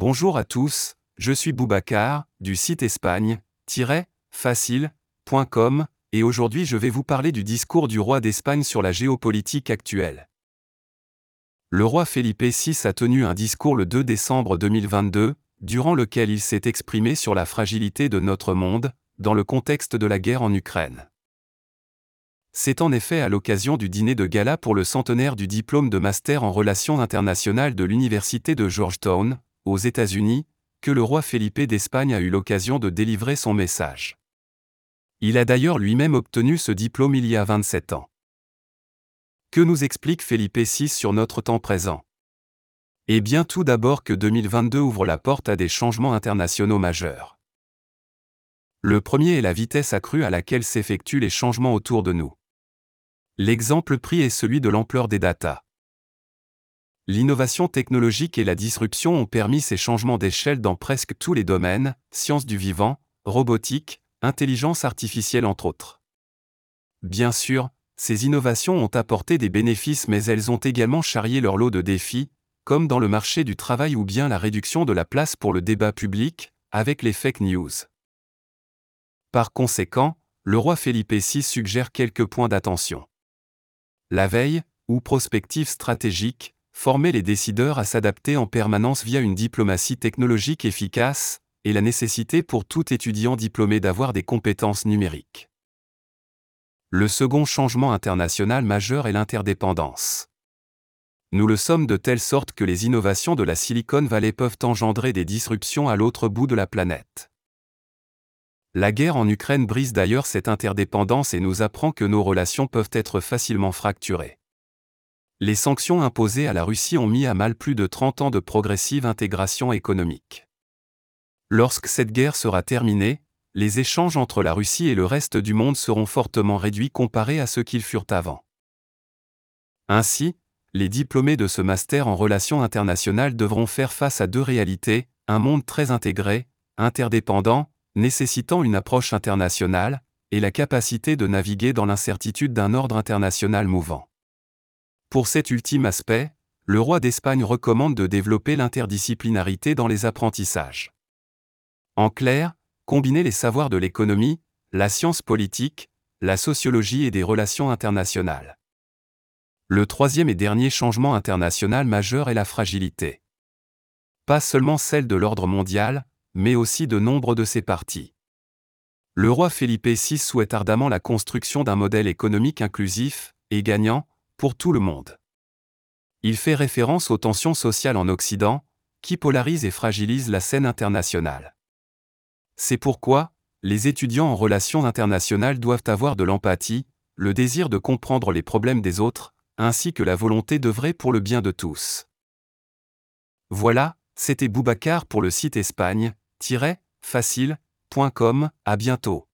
Bonjour à tous, je suis Boubacar, du site espagne-facile.com, et aujourd'hui je vais vous parler du discours du roi d'Espagne sur la géopolitique actuelle. Le roi Felipe VI a tenu un discours le 2 décembre 2022, durant lequel il s'est exprimé sur la fragilité de notre monde, dans le contexte de la guerre en Ukraine. C'est en effet à l'occasion du dîner de gala pour le centenaire du diplôme de master en relations internationales de l'Université de Georgetown, aux États-Unis, que le roi Felipe d'Espagne a eu l'occasion de délivrer son message. Il a d'ailleurs lui-même obtenu ce diplôme il y a 27 ans. Que nous explique Felipe VI sur notre temps présent? Eh bien tout d'abord que 2022 ouvre la porte à des changements internationaux majeurs. Le premier est la vitesse accrue à laquelle s'effectuent les changements autour de nous. L'exemple pris est celui de l'ampleur des datas. L'innovation technologique et la disruption ont permis ces changements d'échelle dans presque tous les domaines, sciences du vivant, robotique, intelligence artificielle entre autres. Bien sûr, ces innovations ont apporté des bénéfices mais elles ont également charrié leur lot de défis, comme dans le marché du travail ou bien la réduction de la place pour le débat public, avec les fake news. Par conséquent, le roi Felipe VI suggère quelques points d'attention. La veille, ou prospective stratégique, former les décideurs à s'adapter en permanence via une diplomatie technologique efficace, et la nécessité pour tout étudiant diplômé d'avoir des compétences numériques. Le second changement international majeur est l'interdépendance. Nous le sommes de telle sorte que les innovations de la Silicon Valley peuvent engendrer des disruptions à l'autre bout de la planète. La guerre en Ukraine brise d'ailleurs cette interdépendance et nous apprend que nos relations peuvent être facilement fracturées. Les sanctions imposées à la Russie ont mis à mal plus de 30 ans de progressive intégration économique. Lorsque cette guerre sera terminée, les échanges entre la Russie et le reste du monde seront fortement réduits comparés à ce qu'ils furent avant. Ainsi, les diplômés de ce master en relations internationales devront faire face à deux réalités, un monde très intégré, interdépendant, nécessitant une approche internationale, et la capacité de naviguer dans l'incertitude d'un ordre international mouvant. Pour cet ultime aspect, le roi d'Espagne recommande de développer l'interdisciplinarité dans les apprentissages. En clair, combiner les savoirs de l'économie, la science politique, la sociologie et des relations internationales. Le troisième et dernier changement international majeur est la fragilité. Pas seulement celle de l'ordre mondial, mais aussi de nombre de ses parties. Le roi Felipe VI souhaite ardemment la construction d'un modèle économique inclusif et gagnant pour tout le monde. Il fait référence aux tensions sociales en Occident, qui polarisent et fragilisent la scène internationale. C'est pourquoi, les étudiants en relations internationales doivent avoir de l'empathie, le désir de comprendre les problèmes des autres, ainsi que la volonté d'œuvrer pour le bien de tous. Voilà, c'était Boubacar pour le site Espagne, facile.com, à bientôt.